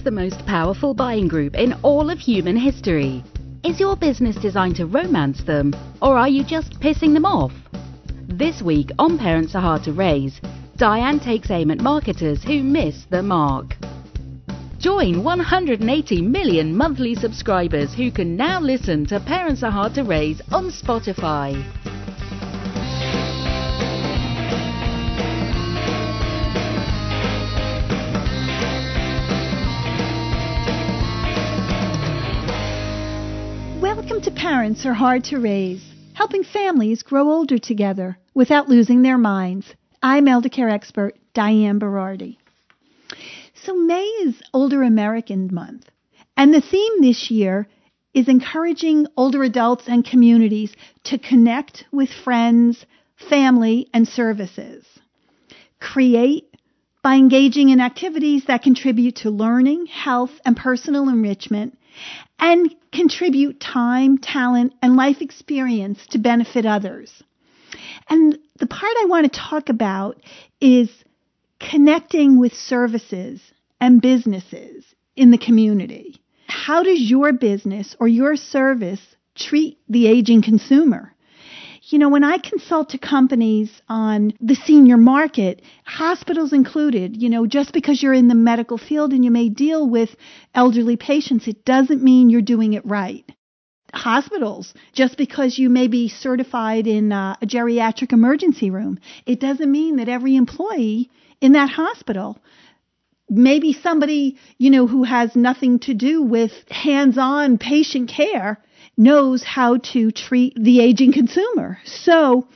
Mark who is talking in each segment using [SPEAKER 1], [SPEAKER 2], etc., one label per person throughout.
[SPEAKER 1] It's the most powerful buying group in all of human history. Is your business designed to romance them, or are you just pissing them off? This week on Parents Are Hard to Raise, Diane takes aim at marketers who miss the mark. Join 180 million monthly subscribers who can now listen to Parents Are Hard to Raise on Spotify.
[SPEAKER 2] Parents Are Hard to Raise, helping families grow older together without losing their minds. I'm elder care expert Diane Berardi. So, May is Older American Month, and the theme this year is encouraging older adults and communities to connect with friends, family, and services. Create by engaging in activities that contribute to learning, health, and personal enrichment, and contribute time, talent, and life experience to benefit others. And the part I want to talk about is connecting with services and businesses in the community. How does your business or your service treat the aging consumer? You know, when I consult to companies on the senior market, hospitals included, you know, just because you're in the medical field and you may deal with elderly patients, it doesn't mean you're doing it right. Hospitals, just because you may be certified in uh, a geriatric emergency room, it doesn't mean that every employee in that hospital maybe somebody, you know, who has nothing to do with hands-on patient care knows how to treat the aging consumer. So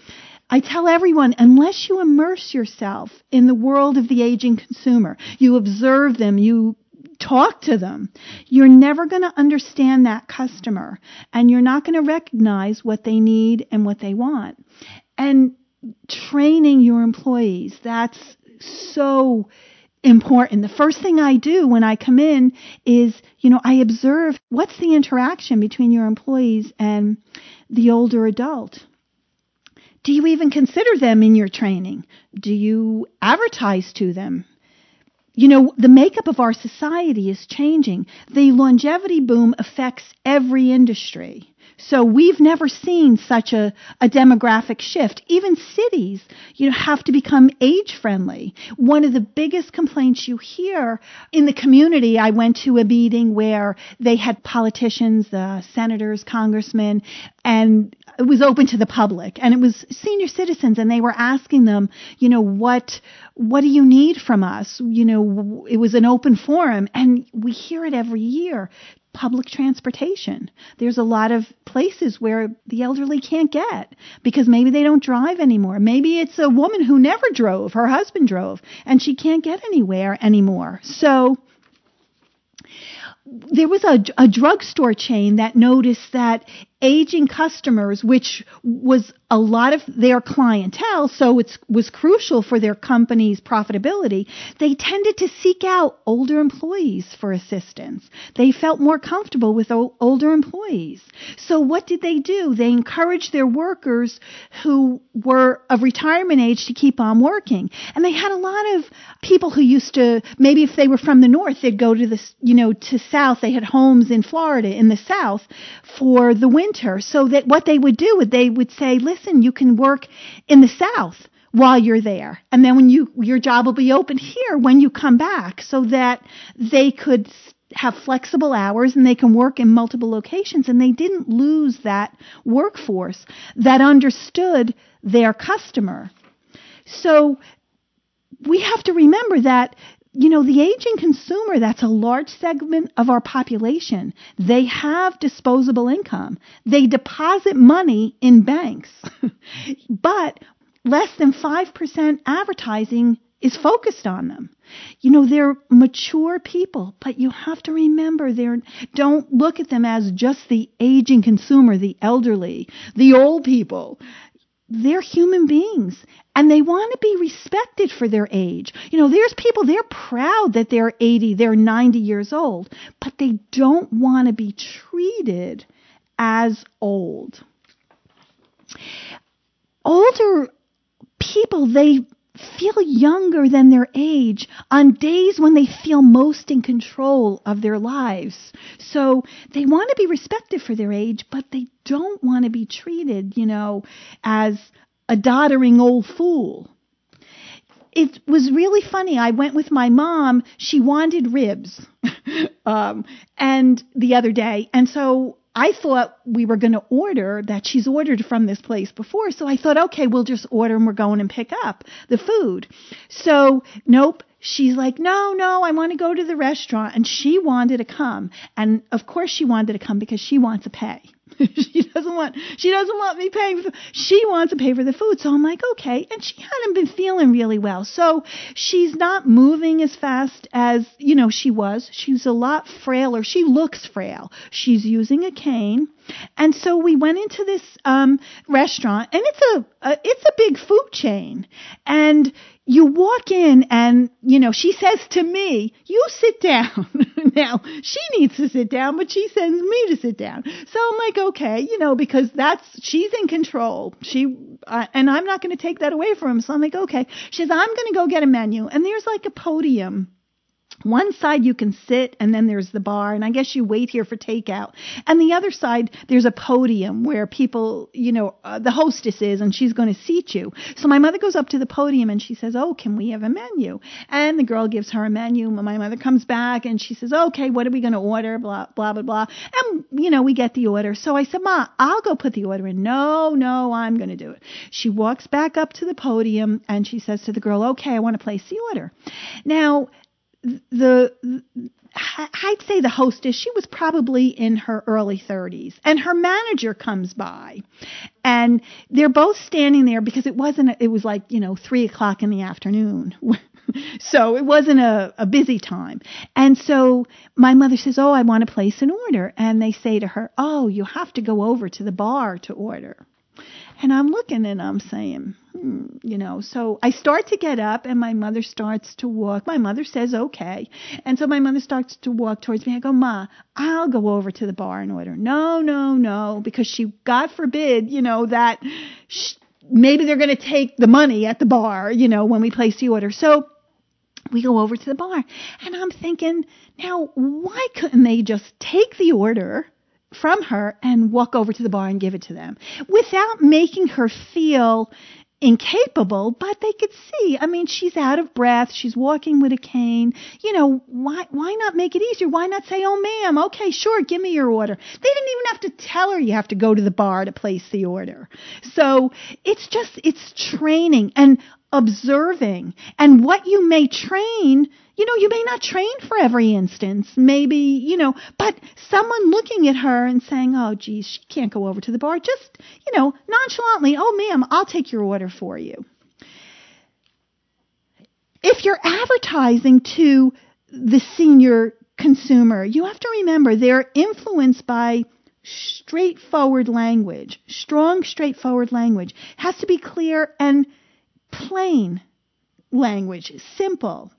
[SPEAKER 2] I tell everyone, unless you immerse yourself in the world of the aging consumer, you observe them, you talk to them, you're never going to understand that customer and you're not going to recognize what they need and what they want. And training your employees, that's so important. The first thing I do when I come in is, you know, I observe what's the interaction between your employees and the older adult. Do you even consider them in your training? Do you advertise to them? You know, the makeup of our society is changing. The longevity boom affects every industry. So we've never seen such a, a demographic shift. Even cities, you know, have to become age friendly. One of the biggest complaints you hear in the community, I went to a meeting where they had politicians, uh, senators, congressmen, and it was open to the public and it was senior citizens and they were asking them, you know, what, what do you need from us? You know, it was an open forum and we hear it every year public transportation. There's a lot of places where the elderly can't get because maybe they don't drive anymore. Maybe it's a woman who never drove, her husband drove, and she can't get anywhere anymore. So there was a, a drugstore chain that noticed that aging customers, which was a lot of their clientele, so it was crucial for their company's profitability, they tended to seek out older employees for assistance. They felt more comfortable with o- older employees. So what did they do? They encouraged their workers who were of retirement age to keep on working. And they had a lot of people who used to, maybe if they were from the north, they'd go to the, you know, to south. They had homes in Florida in the south for the winter winter so that what they would do is they would say, listen, you can work in the South while you're there. And then when you, your job will be open here when you come back so that they could have flexible hours and they can work in multiple locations and they didn't lose that workforce that understood their customer. So we have to remember that you know, the aging consumer, that's a large segment of our population. They have disposable income. They deposit money in banks. but less than 5% advertising is focused on them. You know, they're mature people, but you have to remember they're, don't look at them as just the aging consumer, the elderly, the old people. They're human beings and they want to be respected for their age. You know, there's people, they're proud that they're 80, they're 90 years old, but they don't want to be treated as old. Older people, they feel younger than their age on days when they feel most in control of their lives. So they want to be respected for their age, but they don't want to be treated, you know, as a doddering old fool. It was really funny. I went with my mom. She wanted ribs, um, and the other day, and so I thought we were going to order that she's ordered from this place before. So I thought, okay, we'll just order and we're going and pick up the food. So nope. She's like, no, no, I want to go to the restaurant. And she wanted to come. And of course she wanted to come because she wants to pay. she doesn't want she doesn't want me paying for she wants to pay for the food. So i'm like okay. And she hadn't been feeling really well. So she's not moving as fast as you know she was. She's a lot frailer. She looks frail. She's using a cane. And so we went into this um restaurant and it's a, a it's a big food chain. And you walk in and you know she says to me you sit down. Now she needs to sit down but she sends me to sit down. So i'm like okay you know because that's she's in control. She uh, and i'm not going to take that away from him so i'm like okay. She says i'm going to go get a menu. And there's like a podium one side you can sit and then there's the bar and I guess you wait here for takeout. And the other side there's a podium where people, you know, uh, the hostess is and she's going to seat you. So my mother goes up to the podium and she says, "Oh, can we have a menu?" And the girl gives her a menu. My mother comes back and she says, "Okay, what are we going to order?" blah blah blah blah. And you know, we get the order. So I said, "Ma, I'll go put the order in." "No, no, I'm going to do it." She walks back up to the podium and she says to the girl, "Okay, I want to place the order." Now, the I'd say the hostess, she was probably in her early 30s, and her manager comes by, and they're both standing there because it wasn't. It was like you know three o'clock in the afternoon, so it wasn't a, a busy time. And so my mother says, "Oh, I want to place an order," and they say to her, "Oh, you have to go over to the bar to order." And I'm looking and I'm saying, hmm, you know, so I start to get up and my mother starts to walk. My mother says, okay. And so my mother starts to walk towards me. I go, Ma, I'll go over to the bar and order. No, no, no, because she, God forbid, you know, that maybe they're going to take the money at the bar, you know, when we place the order. So we go over to the bar and I'm thinking, now, why couldn't they just take the order? From her and walk over to the bar and give it to them without making her feel incapable, but they could see. I mean, she's out of breath. She's walking with a cane. You know, why why not make it easier? Why not say, "Oh, ma'am, okay, sure, give me your order." They didn't even have to tell her you have to go to the bar to place the order. So it's just it's training and observing and what you may train you know, you may not train for every instance, maybe, you know, but someone looking at her and saying, oh, geez, she can't go over to the bar, just, you know, nonchalantly, oh, ma'am, I'll take your order for you. If you're advertising to the senior consumer, you have to remember they're influenced by straightforward language, strong, straightforward language. It has to be clear and plain language, simple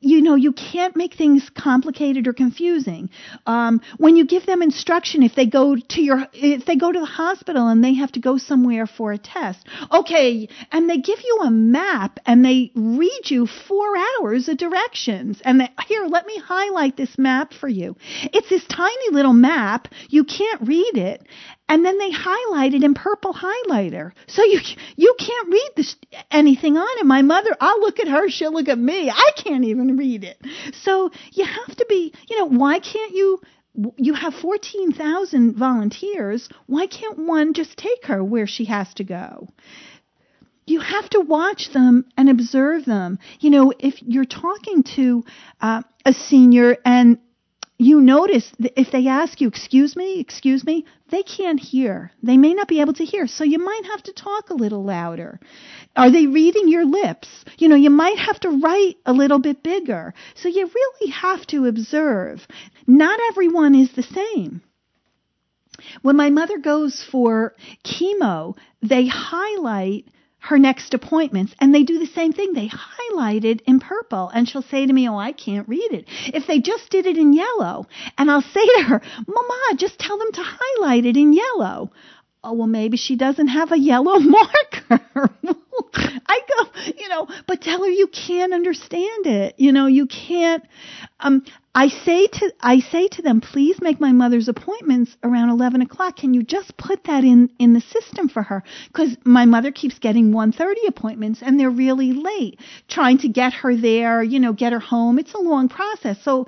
[SPEAKER 2] you know, you can't make things complicated or confusing. Um, when you give them instruction, if they go to your, if they go to the hospital and they have to go somewhere for a test, okay, and they give you a map and they read you four hours of directions, and they, here, let me highlight this map for you. It's this tiny little map. You can't read it, and then they highlight it in purple highlighter. So you you can't read this anything on it. My mother, I'll look at her, she'll look at me. I can't even read it. So you have to be, you know, why can't you you have 14,000 volunteers. Why can't one just take her where she has to go? You have to watch them and observe them. You know, if you're talking to uh, a senior and you notice if they ask you, excuse me, excuse me, they can't hear. They may not be able to hear. So you might have to talk a little louder. Are they reading your lips? You know, you might have to write a little bit bigger. So you really have to observe. Not everyone is the same. When my mother goes for chemo, they highlight her next appointments and they do the same thing. They highlight it in purple and she'll say to me, Oh, I can't read it. If they just did it in yellow and I'll say to her, Mama, just tell them to highlight it in yellow. Oh, well, maybe she doesn't have a yellow marker. I go, you know, but tell her you can't understand it. You know, you can't. Um, I say to I say to them, please make my mother's appointments around eleven o'clock. Can you just put that in in the system for her? Because my mother keeps getting one thirty appointments, and they're really late. Trying to get her there, you know, get her home. It's a long process. So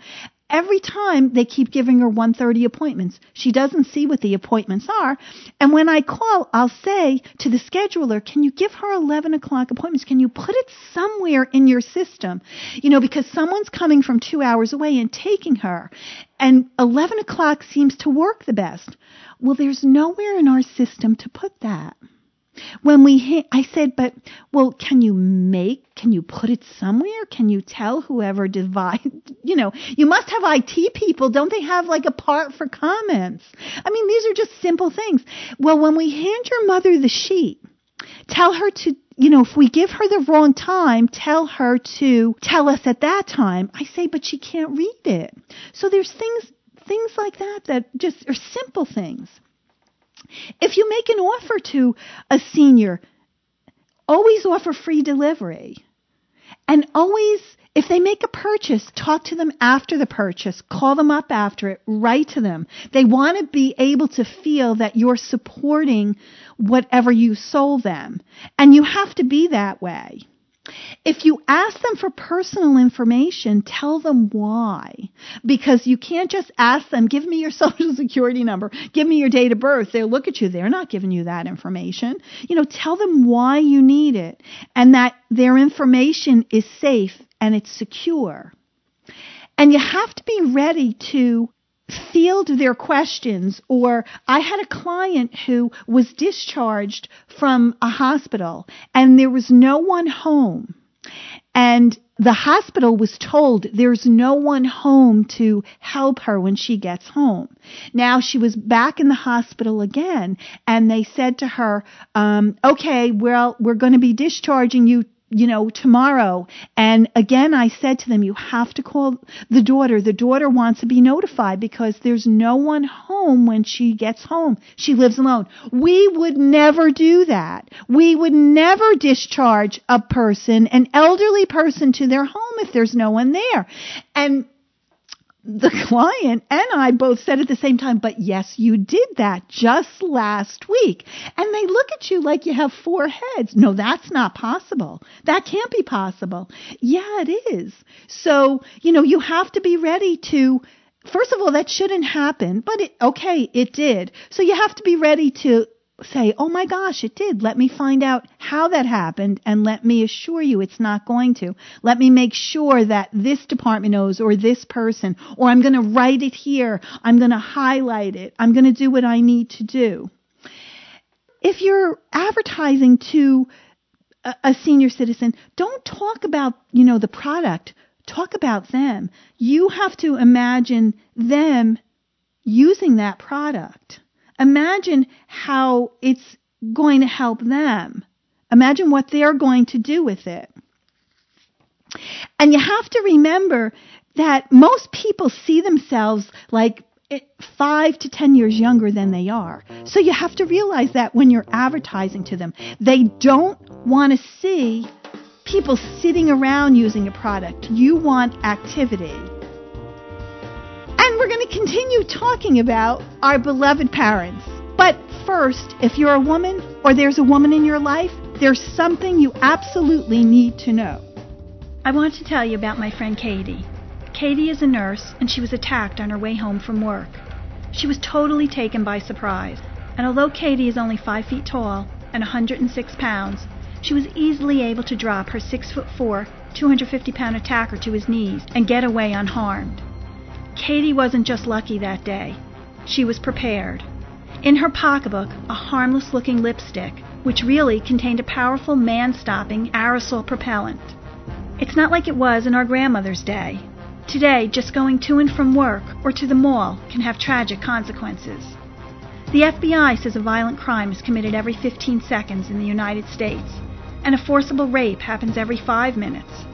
[SPEAKER 2] every time they keep giving her 1:30 appointments. She doesn't see what the appointments are, and when I call, I'll say to the scheduler, "Can you give her 11 o'clock appointments? Can you put it somewhere in your system? You know, because someone's coming from two hours away and taking her, and 11 o'clock seems to work the best. Well, there's nowhere in our system to put that." When we, ha- I said, but well, can you make? Can you put it somewhere? Can you tell whoever divide? You know, you must have IT people. Don't they have like a part for comments? I mean, these are just simple things. Well, when we hand your mother the sheet, tell her to you know, if we give her the wrong time, tell her to tell us at that time. I say, but she can't read it. So there's things, things like that that just are simple things. If you make an offer to a senior, always offer free delivery. And always, if they make a purchase, talk to them after the purchase, call them up after it, write to them. They want to be able to feel that you're supporting whatever you sold them. And you have to be that way. If you ask them for personal information, tell them why. Because you can't just ask them, give me your social security number, give me your date of birth. They'll look at you. They're not giving you that information. You know, tell them why you need it and that their information is safe and it's secure. And you have to be ready to field their questions or I had a client who was discharged from a hospital and there was no one home and the hospital was told there's no one home to help her when she gets home. Now she was back in the hospital again, and they said to her, um, "Okay, well, we're going to be discharging you you know, tomorrow. And again, I said to them, you have to call the daughter. The daughter wants to be notified because there's no one home when she gets home. She lives alone. We would never do that. We would never discharge a person, an elderly person to their home if there's no one there. And the client and I both said at the same time, but yes, you did that just last week. And they look at you like you have four heads. No, that's not possible. That can't be possible. Yeah, it is. So, you know, you have to be ready to First of all, that shouldn't happen, but it, okay, it did. So you have to be ready to say, oh my gosh, it did. Let me find out how that happened and let me assure you it's not going to. Let me make sure that this department knows or this person, or I'm going to write it here. I'm going to highlight it. I'm going to do what I need to do. If you're advertising to a, a senior citizen, don't talk about, you know, the product. Talk about them. You have to imagine them using that product Imagine how it's going to help them. Imagine what they're going to do with it. And you have to remember that most people see themselves like eh, five to ten years younger than they are. So you have to realize that when you're advertising to them, they don't want to see people sitting around using a product. You want activity we're going to continue talking about our beloved parents. But first, if you're a woman or there's a woman in your life, there's something you absolutely need to know.
[SPEAKER 3] I want to tell you about my friend Katie. Katie is a nurse and she was attacked on her way home from work. She was totally taken by surprise, and although Katie is only 5 feet tall and 106 pounds, she was easily able to drop her 6 foot 4, 250 pound attacker to his knees and get away unharmed. Katie wasn't just lucky that day. She was prepared. In her pocketbook, a harmless looking lipstick, which really contained a powerful man stopping aerosol propellant. It's not like it was in our grandmother's day. Today, just going to and from work or to the mall can have tragic consequences. The FBI says a violent crime is committed every 15 seconds in the United States, and a forcible rape happens every five minutes.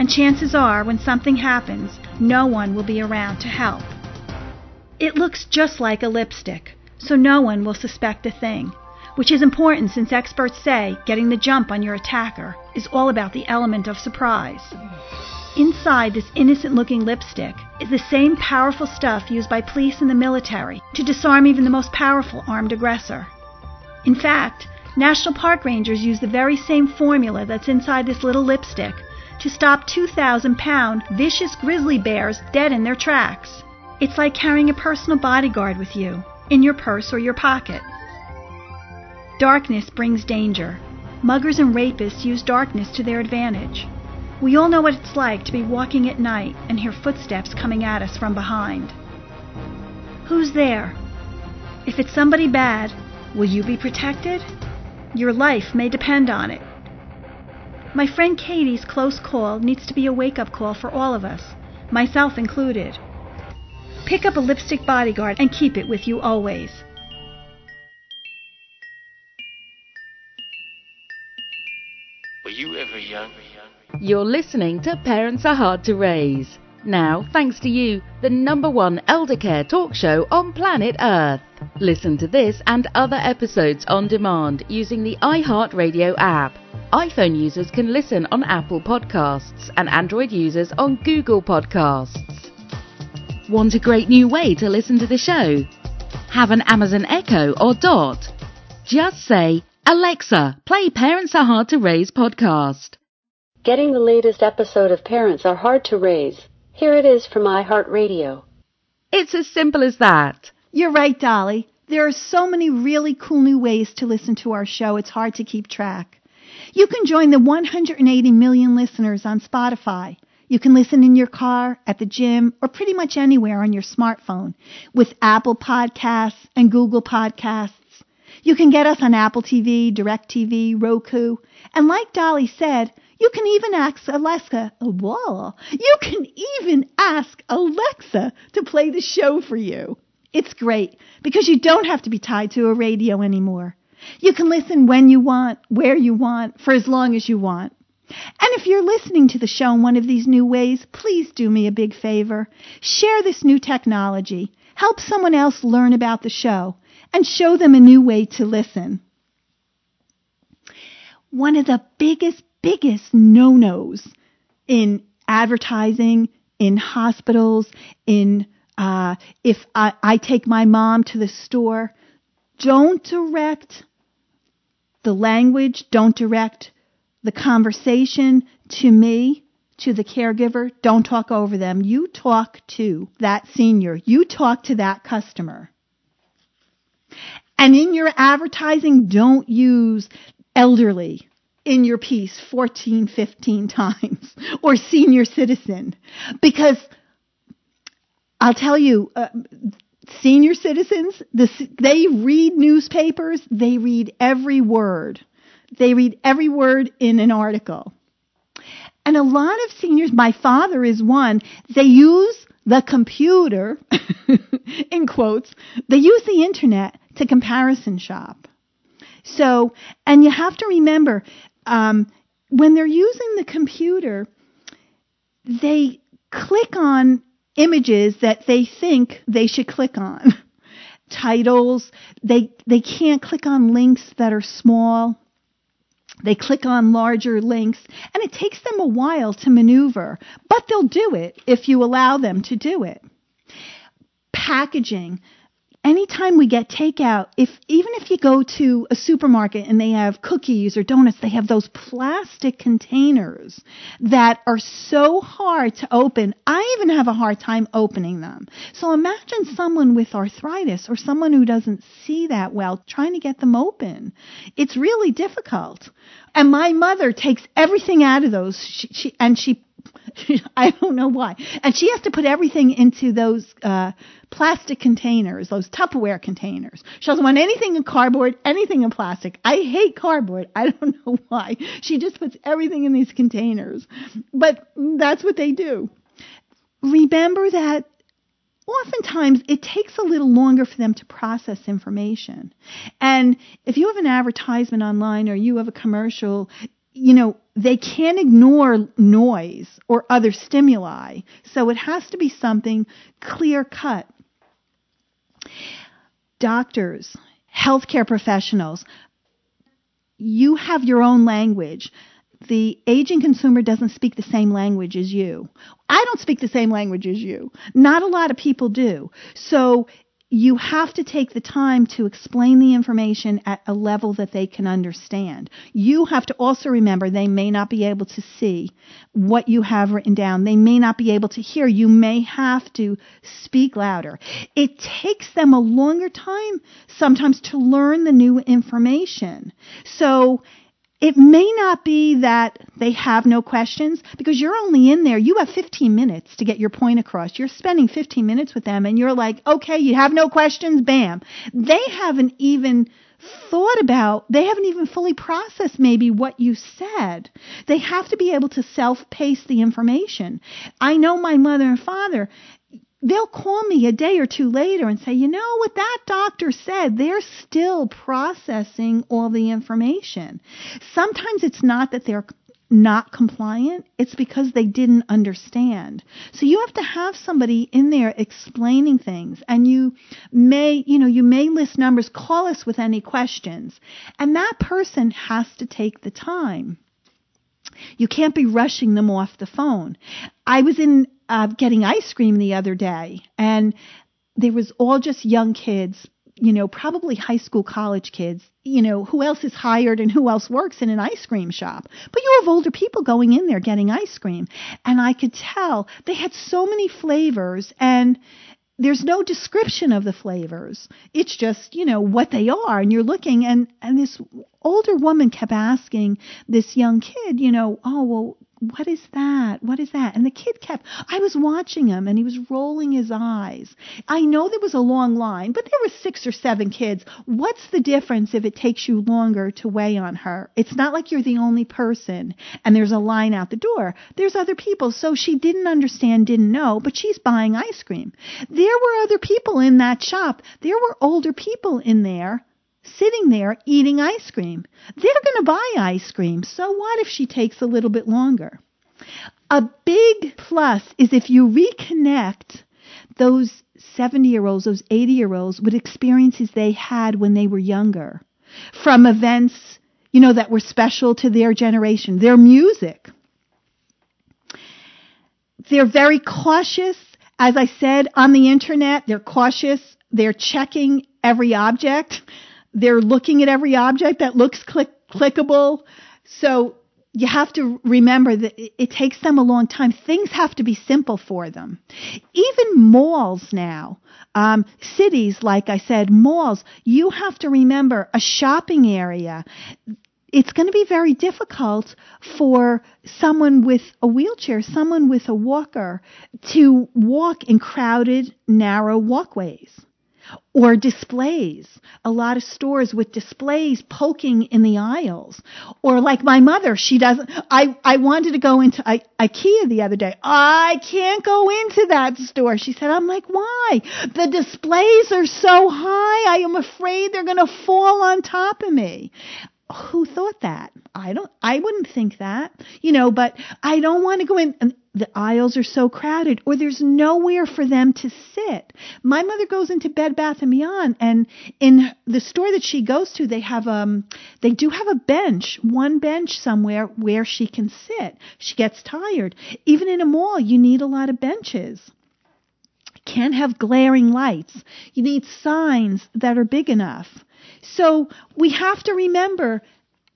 [SPEAKER 3] And chances are, when something happens, no one will be around to help. It looks just like a lipstick, so no one will suspect a thing, which is important since experts say getting the jump on your attacker is all about the element of surprise. Inside this innocent looking lipstick is the same powerful stuff used by police and the military to disarm even the most powerful armed aggressor. In fact, National Park Rangers use the very same formula that's inside this little lipstick to stop 2,000 pound vicious grizzly bears dead in their tracks. It's like carrying a personal bodyguard with you, in your purse or your pocket. Darkness brings danger. Muggers and rapists use darkness to their advantage. We all know what it's like to be walking at night and hear footsteps coming at us from behind. Who's there? If it's somebody bad, will you be protected? Your life may depend on it. My friend Katie's close call needs to be a wake up call for all of us, myself included. Pick up a lipstick bodyguard and keep it with you always.
[SPEAKER 4] Were you ever young?
[SPEAKER 1] You're listening to Parents Are Hard to Raise. Now, thanks to you, the number one elder care talk show on planet Earth. Listen to this and other episodes on demand using the iHeartRadio app. iPhone users can listen on Apple Podcasts and Android users on Google Podcasts. Want a great new way to listen to the show? Have an Amazon Echo or Dot? Just say, Alexa, play Parents Are Hard to Raise podcast.
[SPEAKER 5] Getting the latest episode of Parents Are Hard to Raise. Here it is from iHeartRadio.
[SPEAKER 1] It's as simple as that.
[SPEAKER 2] You're right, Dolly. There are so many really cool new ways to listen to our show, it's hard to keep track. You can join the 180 million listeners on Spotify. You can listen in your car, at the gym, or pretty much anywhere on your smartphone with Apple Podcasts and Google Podcasts. You can get us on Apple TV, DirecTV, Roku, and like Dolly said, you can even ask Alexa, whoa, you can even ask Alexa to play the show for you. It's great because you don't have to be tied to a radio anymore. You can listen when you want, where you want, for as long as you want. And if you're listening to the show in one of these new ways, please do me a big favor. Share this new technology. Help someone else learn about the show and show them a new way to listen. One of the biggest, biggest no-nos in advertising, in hospitals, in uh, if I, I take my mom to the store, don't direct the language, don't direct the conversation to me, to the caregiver. Don't talk over them. You talk to that senior. You talk to that customer. And in your advertising, don't use elderly in your piece 14, 15 times or senior citizen because I'll tell you, uh, senior citizens, they read newspapers, they read every word. They read every word in an article. And a lot of seniors, my father is one, they use the computer, in quotes, they use the internet to comparison shop. So, and you have to remember, um, when they're using the computer, they click on images that they think they should click on. Titles, they, they can't click on links that are small. They click on larger links and it takes them a while to maneuver, but they'll do it if you allow them to do it. Packaging anytime we get takeout, if even if you go to a supermarket and they have cookies or donuts, they have those plastic containers that are so hard to open. I even have a hard time opening them. So imagine someone with arthritis or someone who doesn't see that well trying to get them open. It's really difficult. And my mother takes everything out of those she, she, and she I don't know why. And she has to put everything into those uh, plastic containers, those Tupperware containers. She doesn't want anything in cardboard, anything in plastic. I hate cardboard. I don't know why. She just puts everything in these containers. But that's what they do. Remember that oftentimes it takes a little longer for them to process information. And if you have an advertisement online or you have a commercial, you know, they can't ignore noise or other stimuli. So it has to be something clear cut. Doctors, healthcare professionals, you have your own language. The aging consumer doesn't speak the same language as you. I don't speak the same language as you. Not a lot of people do. So you have to take the time to explain the information at a level that they can understand. You have to also remember they may not be able to see what you have written down. They may not be able to hear. You may have to speak louder. It takes them a longer time sometimes to learn the new information. So it may not be that they have no questions because you're only in there. You have 15 minutes to get your point across. You're spending 15 minutes with them and you're like, okay, you have no questions. Bam. They haven't even thought about, they haven't even fully processed maybe what you said. They have to be able to self pace the information. I know my mother and father, they'll call me a day or two later and say, you know what that doctor said, they're still processing all the information. Sometimes it's not that they're not compliant, it's because they didn't understand. So you have to have somebody in there explaining things and you may, you know, you may list numbers, call us with any questions. And that person has to take the time. You can't be rushing them off the phone. I was in uh, getting ice cream the other day, and there was all just young kids, you know, probably high school, college kids. You know, who else is hired and who else works in an ice cream shop? But you have older people going in there getting ice cream, and I could tell they had so many flavors and there's no description of the flavors. It's just, you know, what they are. And you're looking and, and this older woman kept asking this young kid, you know, oh, well, what is that? What is that? And the kid kept, I was watching him and he was rolling his eyes. I know there was a long line, but there were six or seven kids. What's the difference if it takes you longer to weigh on her? It's not like you're the only person and there's a line out the door. There's other people. So she didn't understand, didn't know, but she's buying ice cream. There were other people in that shop. There were older people in there sitting there eating ice cream. They're going to buy ice cream. So what if she takes a little bit longer? A big plus is if you reconnect those 70 year olds, those 80 year olds with experiences they had when they were younger from events, you know, that were special to their generation, their music. They're very cautious. As I said on the internet, they're cautious. They're checking every object. They're looking at every object that looks click- clickable. So you have to remember that it takes them a long time. Things have to be simple for them. Even malls now, um, cities, like I said, malls, you have to remember a shopping area. It's going to be very difficult for someone with a wheelchair, someone with a walker, to walk in crowded, narrow walkways or displays. A lot of stores with displays poking in the aisles. Or like my mother, she doesn't, I, I wanted to go into I, IKEA the other day. I can't go into that store. She said, I'm like, why? The displays are so high. I am afraid they're going to fall on top of me who thought that? I don't, I wouldn't think that, you know, but I don't want to go in. The aisles are so crowded or there's nowhere for them to sit. My mother goes into Bed Bath and Beyond and in the store that she goes to, they have, um, they do have a bench, one bench somewhere where she can sit. She gets tired. Even in a mall, you need a lot of benches can't have glaring lights. You need signs that are big enough. So we have to remember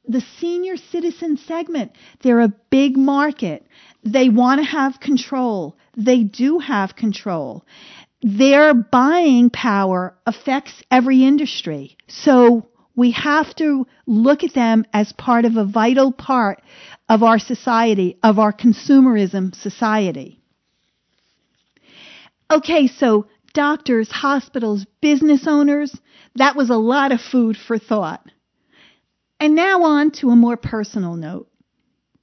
[SPEAKER 2] the senior citizen segment. They're a big market. They want to have control. They do have control. Their buying power affects every industry. So We have to look at them as part of a vital part of our society, of our consumerism society. Okay, so doctors, hospitals, business owners, that was a lot of food for thought. And now on to a more personal note.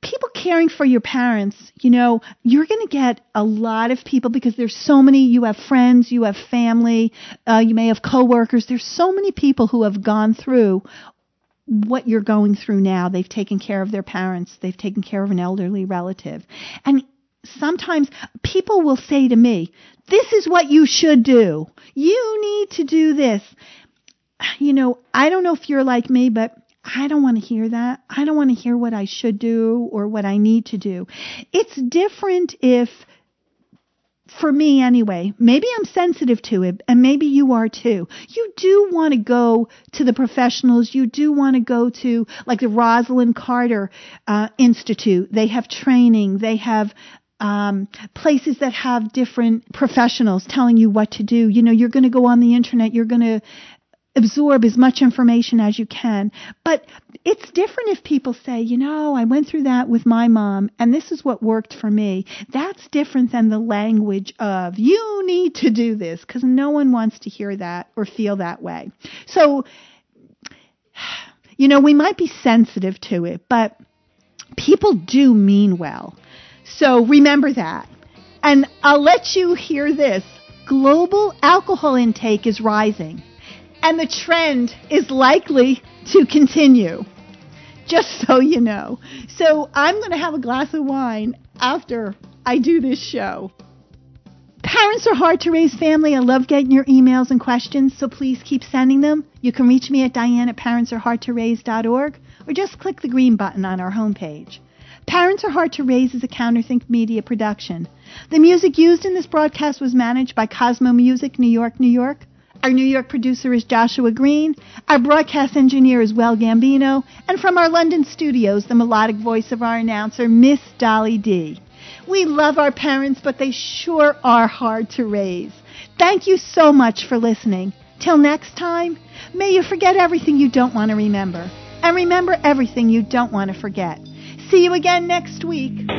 [SPEAKER 2] People caring for your parents, you know, you're going to get a lot of people because there's so many. You have friends, you have family, uh, you may have coworkers. There's so many people who have gone through what you're going through now. They've taken care of their parents, they've taken care of an elderly relative. And sometimes people will say to me, This is what you should do. You need to do this. You know, I don't know if you're like me, but I don't want to hear that. I don't want to hear what I should do or what I need to do. It's different if, for me anyway, maybe I'm sensitive to it and maybe you are too. You do want to go to the professionals. You do want to go to like the Rosalynn Carter uh, Institute. They have training. They have um, places that have different professionals telling you what to do. You know, you're going to go on the internet, you're going to absorb as much information as you can. But it's different if people say, you know, I went through that with my mom and this is what worked for me. That's different than the language of, you need to do this, because no one wants to hear that or feel that way. So, you know, we might be sensitive to it, but people do mean well. So remember that. And I'll let you hear this. Global alcohol intake is rising and the trend is likely to continue. Just so you know. So I'm going to have a glass of wine after I do this show. Parents are hard to raise family. I love getting your emails and questions, so please keep sending them. You can reach me at diane or just click the green button on our homepage. Parents Are Hard to Raise is a Counterthink media production. The music used in this broadcast was managed by Cosmo Music, New York, New York. Our New York producer is Joshua Green. Our broadcast engineer is Well Gambino. And from our London studios, the melodic voice of our announcer, Miss Dolly D. We love our parents, but they sure are hard to raise. Thank you so much for listening. Till next time, may you forget everything you don't want to remember. And remember everything you don't want to forget. See you again next week.